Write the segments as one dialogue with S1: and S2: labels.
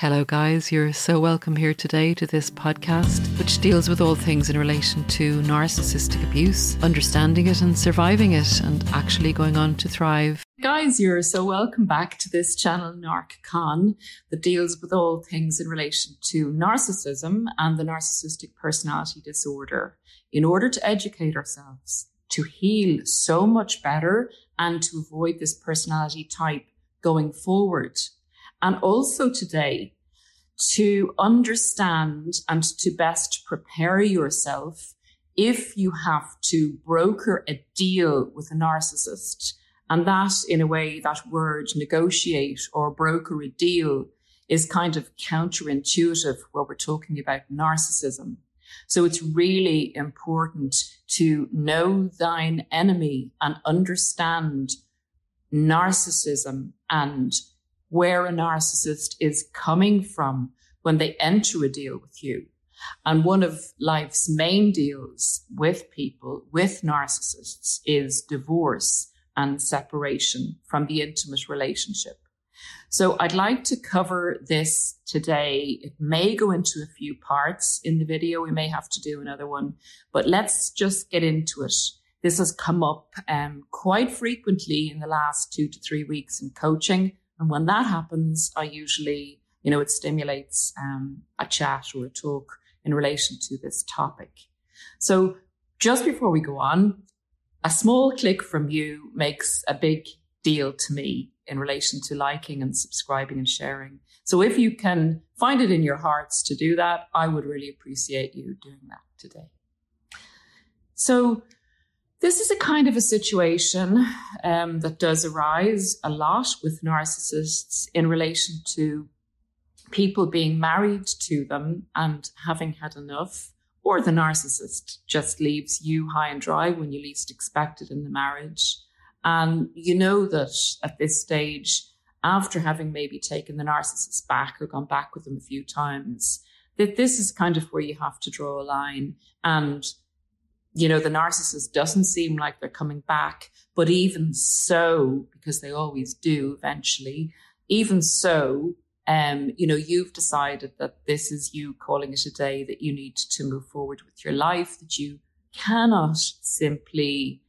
S1: Hello, guys. You're so welcome here today to this podcast, which deals with all things in relation to narcissistic abuse, understanding it and surviving it, and actually going on to thrive. Guys, you're so welcome back to this channel, NarcCon, that deals with all things in relation to narcissism and the narcissistic personality disorder in order to educate ourselves, to heal so much better, and to avoid this personality type going forward and also today to understand and to best prepare yourself if you have to broker a deal with a narcissist. And that, in a way, that word negotiate or broker a deal is kind of counterintuitive where we're talking about narcissism. So it's really important to know thine enemy and understand narcissism and where a narcissist is coming from when they enter a deal with you. And one of life's main deals with people, with narcissists, is divorce and separation from the intimate relationship. So I'd like to cover this today. It may go into a few parts in the video. We may have to do another one, but let's just get into it. This has come up um, quite frequently in the last two to three weeks in coaching and when that happens, I usually, you know, it stimulates um, a chat or a talk in relation to this topic. So just before we go on, a small click from you makes a big deal to me in relation to liking and subscribing and sharing. So if you can find it in your hearts to do that, I would really appreciate you doing that today. So this is a kind of a situation um, that does arise a lot with narcissists in relation to people being married to them and having had enough, or the narcissist just leaves you high and dry when you least expect it in the marriage. And you know that at this stage, after having maybe taken the narcissist back or gone back with them a few times, that this is kind of where you have to draw a line and you know, the narcissist doesn't seem like they're coming back. But even so, because they always do eventually, even so, um, you know, you've decided that this is you calling it a day, that you need to move forward with your life, that you cannot simply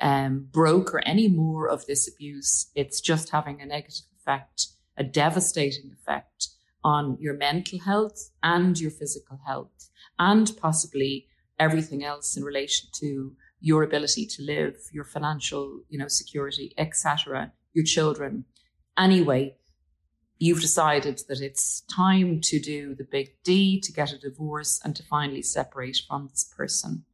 S1: um, broker any more of this abuse. It's just having a negative effect, a devastating effect on your mental health and your physical health, and possibly everything else in relation to your ability to live, your financial, you know, security, etc., your children. Anyway, you've decided that it's time to do the big D, to get a divorce and to finally separate from this person.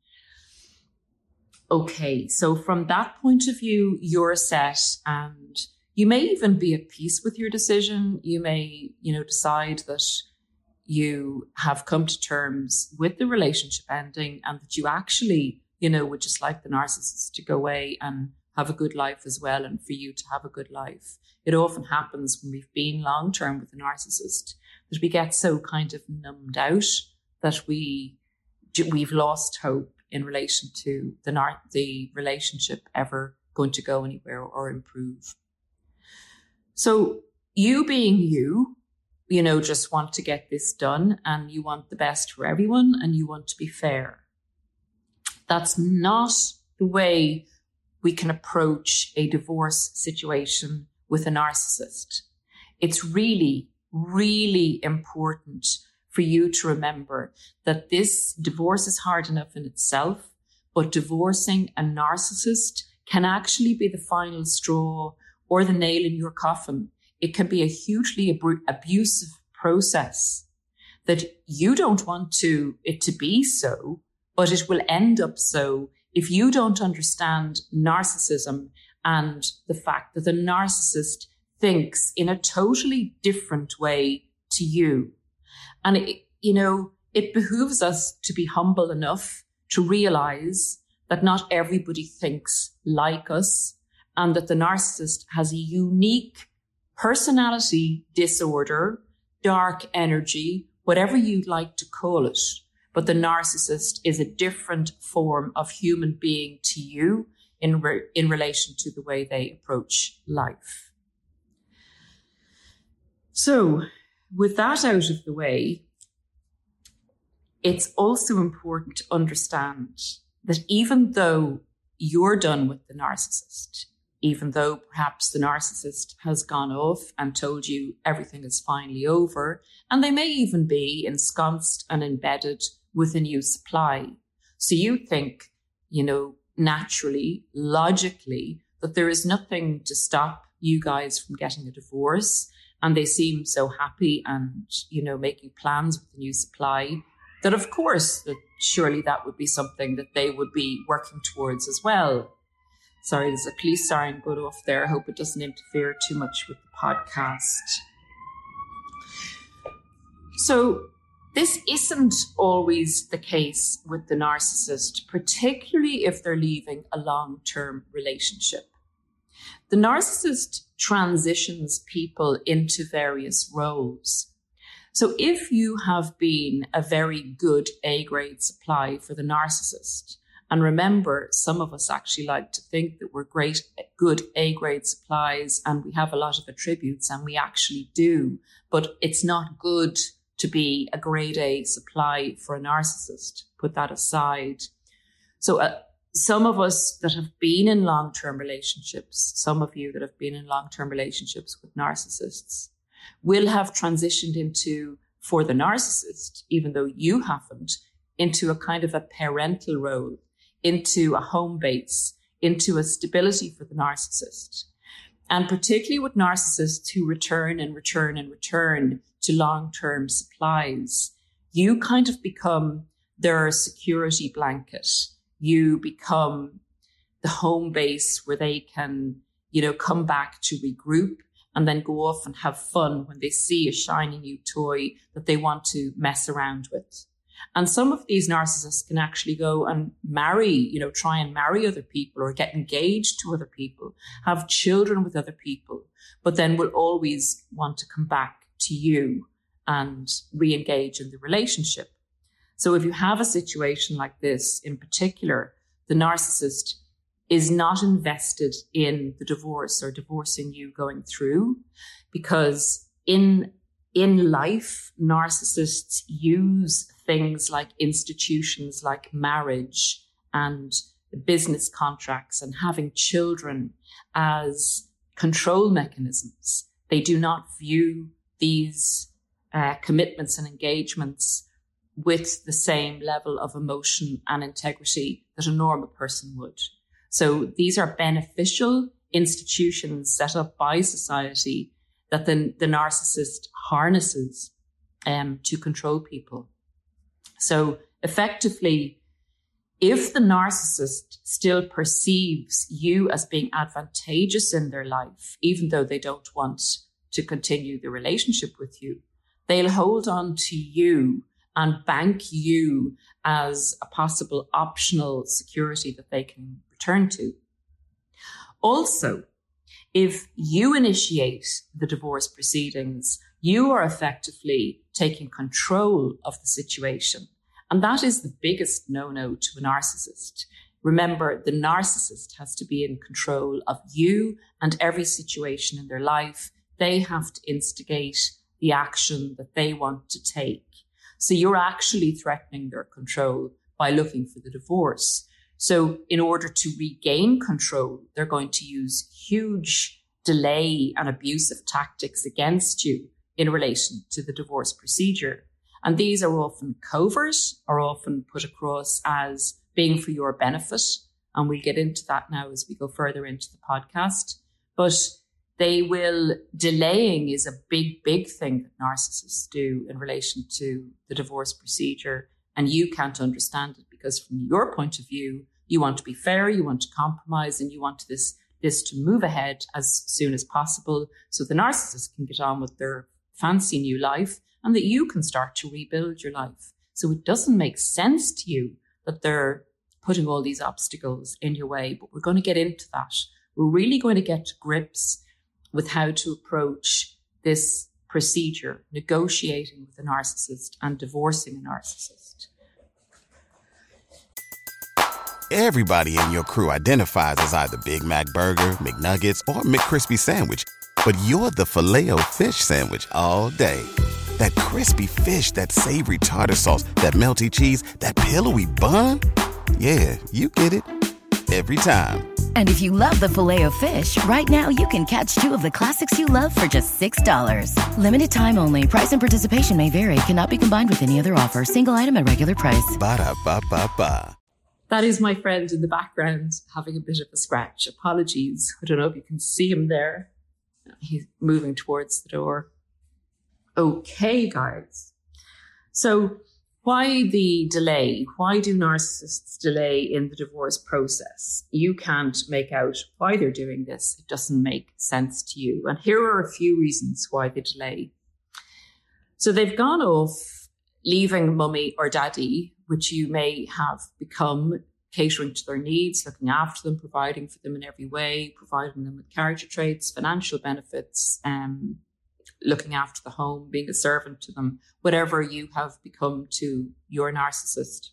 S1: Okay, so from that point of view, you're set and you may even be at peace with your decision. You may, you know, decide that you have come to terms with the relationship ending and that you actually, you know, would just like the narcissist to go away and have a good life as well and for you to have a good life. It often happens when we've been long term with a narcissist that we get so kind of numbed out that we we've lost hope in relation to the the relationship ever going to go anywhere or improve. So you being you, you know, just want to get this done and you want the best for everyone and you want to be fair. That's not the way we can approach a divorce situation with a narcissist. It's really, really important for you to remember that this divorce is hard enough in itself, but divorcing a narcissist can actually be the final straw or the nail in your coffin. It can be a hugely ab- abusive process that you don't want to it to be so, but it will end up so if you don't understand narcissism and the fact that the narcissist thinks in a totally different way to you. And it, you know, it behooves us to be humble enough to realize that not everybody thinks like us and that the narcissist has a unique personality disorder, dark energy, whatever you'd like to call it but the narcissist is a different form of human being to you in, re- in relation to the way they approach life. So, with that out of the way, it's also important to understand that even though you're done with the narcissist, even though perhaps the narcissist has gone off and told you everything is finally over, and they may even be ensconced and embedded with a new supply. So you think, you know, naturally, logically, that there is nothing to stop you guys from getting a divorce. And they seem so happy and, you know, making plans with the new supply that of course that surely that would be something that they would be working towards as well. Sorry, there's a police siren going off there. I hope it doesn't interfere too much with the podcast. So this isn't always the case with the narcissist, particularly if they're leaving a long term relationship. The narcissist transitions people into various roles. So if you have been a very good A grade supply for the narcissist, and remember, some of us actually like to think that we're great, good A grade supplies and we have a lot of attributes and we actually do, but it's not good to be a grade A supply for a narcissist. Put that aside. So, uh, some of us that have been in long term relationships, some of you that have been in long term relationships with narcissists, will have transitioned into, for the narcissist, even though you haven't, into a kind of a parental role, into a home base, into a stability for the narcissist. And particularly with narcissists who return and return and return to long term supplies, you kind of become their security blanket. You become the home base where they can, you know, come back to regroup and then go off and have fun when they see a shiny new toy that they want to mess around with. And some of these narcissists can actually go and marry, you know, try and marry other people or get engaged to other people, have children with other people, but then will always want to come back to you and re-engage in the relationship. So if you have a situation like this in particular, the narcissist is not invested in the divorce or divorcing you going through because in in life narcissists use things like institutions like marriage and business contracts and having children as control mechanisms they do not view these uh, commitments and engagements with the same level of emotion and integrity that a normal person would. So these are beneficial institutions set up by society that the, the narcissist harnesses um, to control people. So effectively, if the narcissist still perceives you as being advantageous in their life, even though they don't want to continue the relationship with you, they'll hold on to you and bank you as a possible optional security that they can return to. Also, if you initiate the divorce proceedings, You are effectively taking control of the situation. And that is the biggest no no to a narcissist. Remember, the narcissist has to be in control of you and every situation in their life. They have to instigate the action that they want to take. So you're actually threatening their control by looking for the divorce. So in order to regain control, they're going to use huge delay and abusive tactics against you in relation to the divorce procedure. And these are often covert or often put across as being for your benefit. And we'll get into that now as we go further into the podcast. But they will, delaying is a big, big thing that narcissists do in relation to the divorce procedure. And you can't understand it because from your point of view, you want to be fair, you want to compromise, and you want this, this to move ahead as soon as possible so the narcissist can get on with their fancy new life and that you can start to rebuild your life. So it doesn't make sense to you that they're putting all these obstacles in your way, but we're going to get into that. We're really going to get to grips with how to approach this procedure, negotiating with a narcissist and divorcing a narcissist.
S2: Everybody in your crew identifies as either Big Mac Burger, McNuggets, or McCrispy Sandwich, but you're the filet o fish Sandwich all day. That crispy fish, that savory tartar sauce, that melty cheese, that pillowy bun. Yeah, you get it every time.
S3: And if you love the filet of fish, right now you can catch two of the classics you love for just $6. Limited time only. Price and participation may vary. Cannot be combined with any other offer. Single item at regular price.
S2: Ba da ba ba ba.
S1: That is my friend in the background having a bit of a scratch. Apologies. I don't know if you can see him there. He's moving towards the door. Okay, guys. So why the delay? Why do narcissists delay in the divorce process? You can't make out why they're doing this. It doesn't make sense to you. And here are a few reasons why they delay. So they've gone off leaving mummy or daddy, which you may have become catering to their needs, looking after them, providing for them in every way, providing them with character traits, financial benefits, um, looking after the home, being a servant to them, whatever you have become to your narcissist.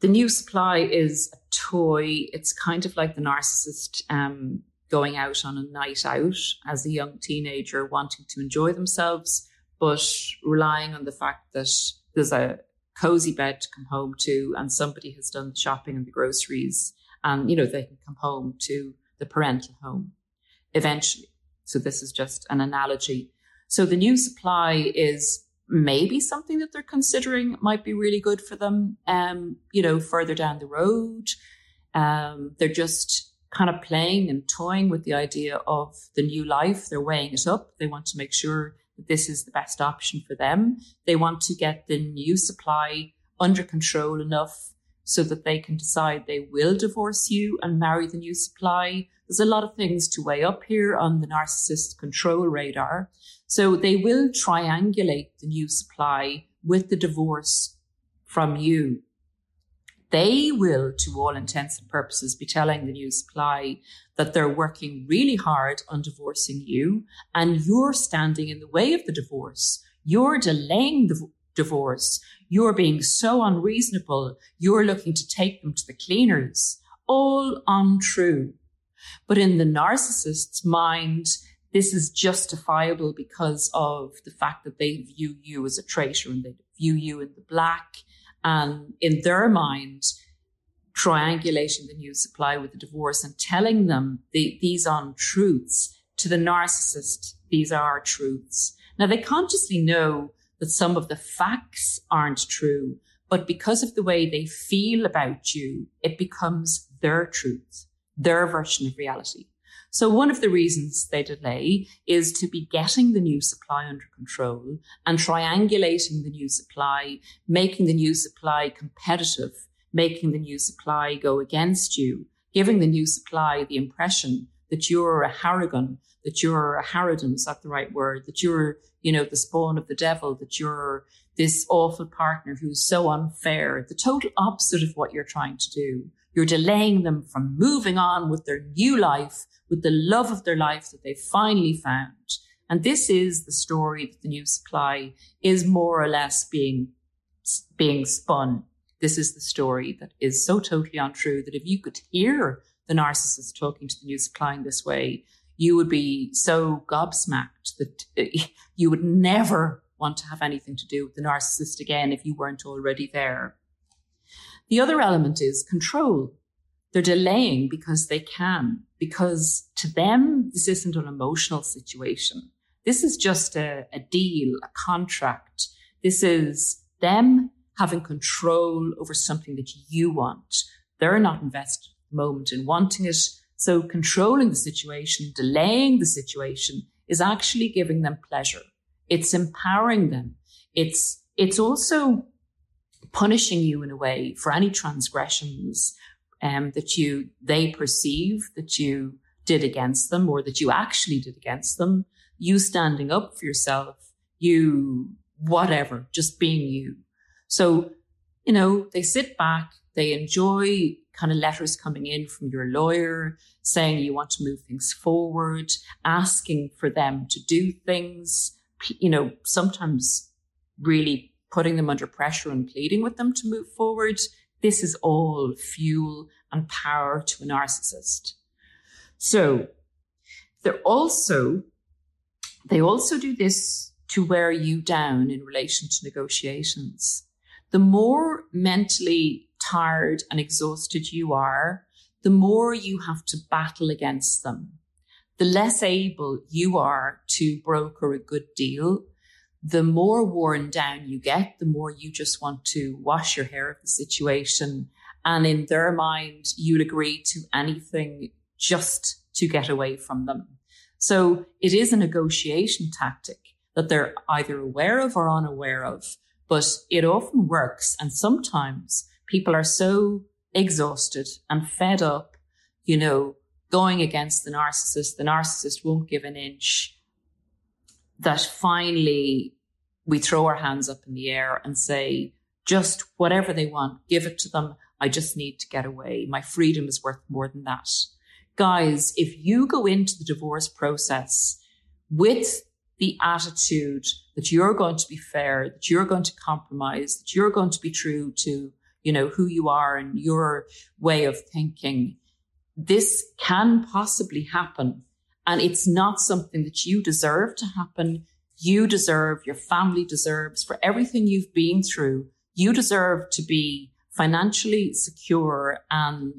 S1: The new supply is a toy. It's kind of like the narcissist um, going out on a night out as a young teenager, wanting to enjoy themselves, but relying on the fact that there's a cozy bed to come home to and somebody has done the shopping and the groceries and, you know, they can come home to the parental home eventually. So this is just an analogy. So the new supply is maybe something that they're considering might be really good for them, um, you know, further down the road. Um, they're just kind of playing and toying with the idea of the new life. They're weighing it up. They want to make sure that this is the best option for them. They want to get the new supply under control enough so that they can decide they will divorce you and marry the new supply there's a lot of things to weigh up here on the narcissist control radar. So they will triangulate the new supply with the divorce from you. They will, to all intents and purposes, be telling the new supply that they're working really hard on divorcing you and you're standing in the way of the divorce. You're delaying the divorce. You're being so unreasonable. You're looking to take them to the cleaners. All untrue. But in the narcissist's mind, this is justifiable because of the fact that they view you as a traitor and they view you in the black. And in their mind, triangulating the new supply with the divorce and telling them the, these untruths to the narcissist, these are truths. Now they consciously know that some of the facts aren't true, but because of the way they feel about you, it becomes their truth their version of reality. So one of the reasons they delay is to be getting the new supply under control and triangulating the new supply, making the new supply competitive, making the new supply go against you, giving the new supply the impression that you're a Harrigan, that you're a Harridan, is that the right word? That you're, you know, the spawn of the devil, that you're this awful partner who's so unfair, the total opposite of what you're trying to do. You're delaying them from moving on with their new life, with the love of their life that they finally found. And this is the story that the new supply is more or less being, being spun. This is the story that is so totally untrue that if you could hear the narcissist talking to the new supply in this way, you would be so gobsmacked that you would never want to have anything to do with the narcissist again if you weren't already there. The other element is control. They're delaying because they can, because to them, this isn't an emotional situation. This is just a, a deal, a contract. This is them having control over something that you want. They're not invested at the moment in wanting it. So controlling the situation, delaying the situation is actually giving them pleasure. It's empowering them. It's, it's also punishing you in a way for any transgressions um, that you they perceive that you did against them or that you actually did against them. You standing up for yourself, you whatever, just being you. So, you know, they sit back, they enjoy kind of letters coming in from your lawyer saying you want to move things forward, asking for them to do things, you know, sometimes really putting them under pressure and pleading with them to move forward. This is all fuel and power to a narcissist. So they're also, they also do this to wear you down in relation to negotiations. The more mentally tired and exhausted you are, the more you have to battle against them. The less able you are to broker a good deal, the more worn down you get, the more you just want to wash your hair of the situation. And in their mind, you'd agree to anything just to get away from them. So it is a negotiation tactic that they're either aware of or unaware of, but it often works. And sometimes people are so exhausted and fed up, you know, going against the narcissist. The narcissist won't give an inch that finally we throw our hands up in the air and say, just whatever they want, give it to them. I just need to get away. My freedom is worth more than that. Guys, if you go into the divorce process with the attitude that you're going to be fair, that you're going to compromise, that you're going to be true to, you know, who you are and your way of thinking, this can possibly happen and it's not something that you deserve to happen. You deserve, your family deserves for everything you've been through. You deserve to be financially secure and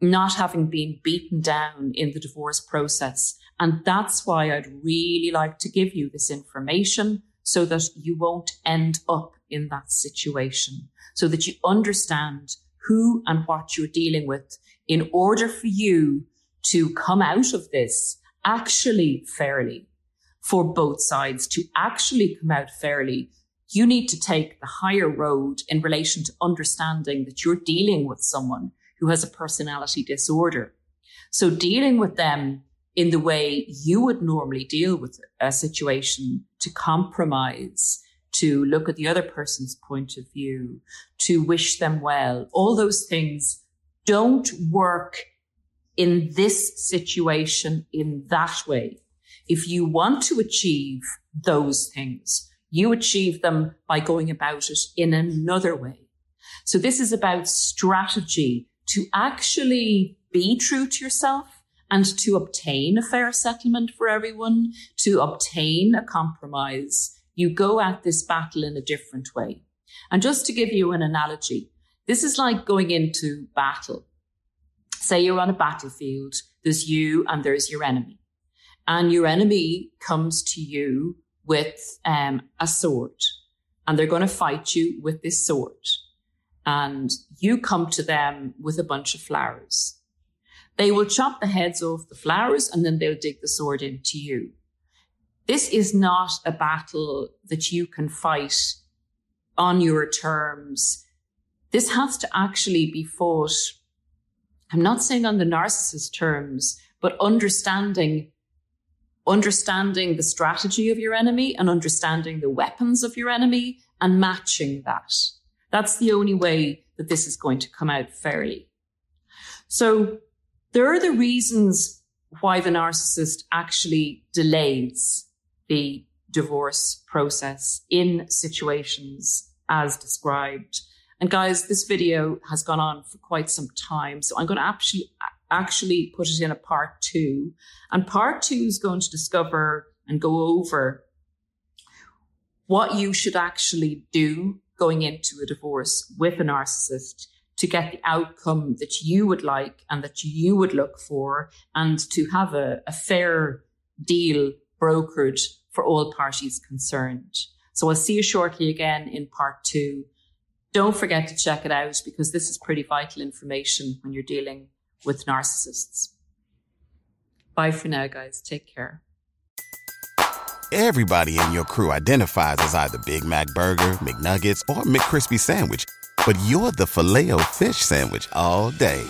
S1: not having been beaten down in the divorce process. And that's why I'd really like to give you this information so that you won't end up in that situation, so that you understand who and what you're dealing with in order for you to come out of this actually fairly for both sides to actually come out fairly, you need to take the higher road in relation to understanding that you're dealing with someone who has a personality disorder. So dealing with them in the way you would normally deal with a situation to compromise, to look at the other person's point of view, to wish them well, all those things don't work in this situation in that way. If you want to achieve those things, you achieve them by going about it in another way. So this is about strategy to actually be true to yourself and to obtain a fair settlement for everyone, to obtain a compromise. You go at this battle in a different way. And just to give you an analogy, this is like going into battle say you're on a battlefield, there's you and there's your enemy. And your enemy comes to you with um, a sword and they're going to fight you with this sword. And you come to them with a bunch of flowers. They will chop the heads off the flowers and then they'll dig the sword into you. This is not a battle that you can fight on your terms. This has to actually be fought I'm not saying on the narcissist terms, but understanding understanding the strategy of your enemy and understanding the weapons of your enemy and matching that. That's the only way that this is going to come out fairly. So there are the reasons why the narcissist actually delays the divorce process in situations as described. And guys, this video has gone on for quite some time. So I'm going to actually, actually put it in a part two. And part two is going to discover and go over what you should actually do going into a divorce with a narcissist to get the outcome that you would like and that you would look for and to have a, a fair deal brokered for all parties concerned. So I'll see you shortly again in part two. Don't forget to check it out because this is pretty vital information when you're dealing with narcissists. Bye for now, guys. Take care.
S2: Everybody in your crew identifies as either Big Mac Burger, McNuggets, or McCrispy Sandwich. But you're the filet fish Sandwich all day.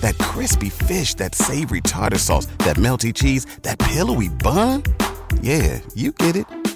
S2: That crispy fish, that savory tartar sauce, that melty cheese, that pillowy bun. Yeah, you get it.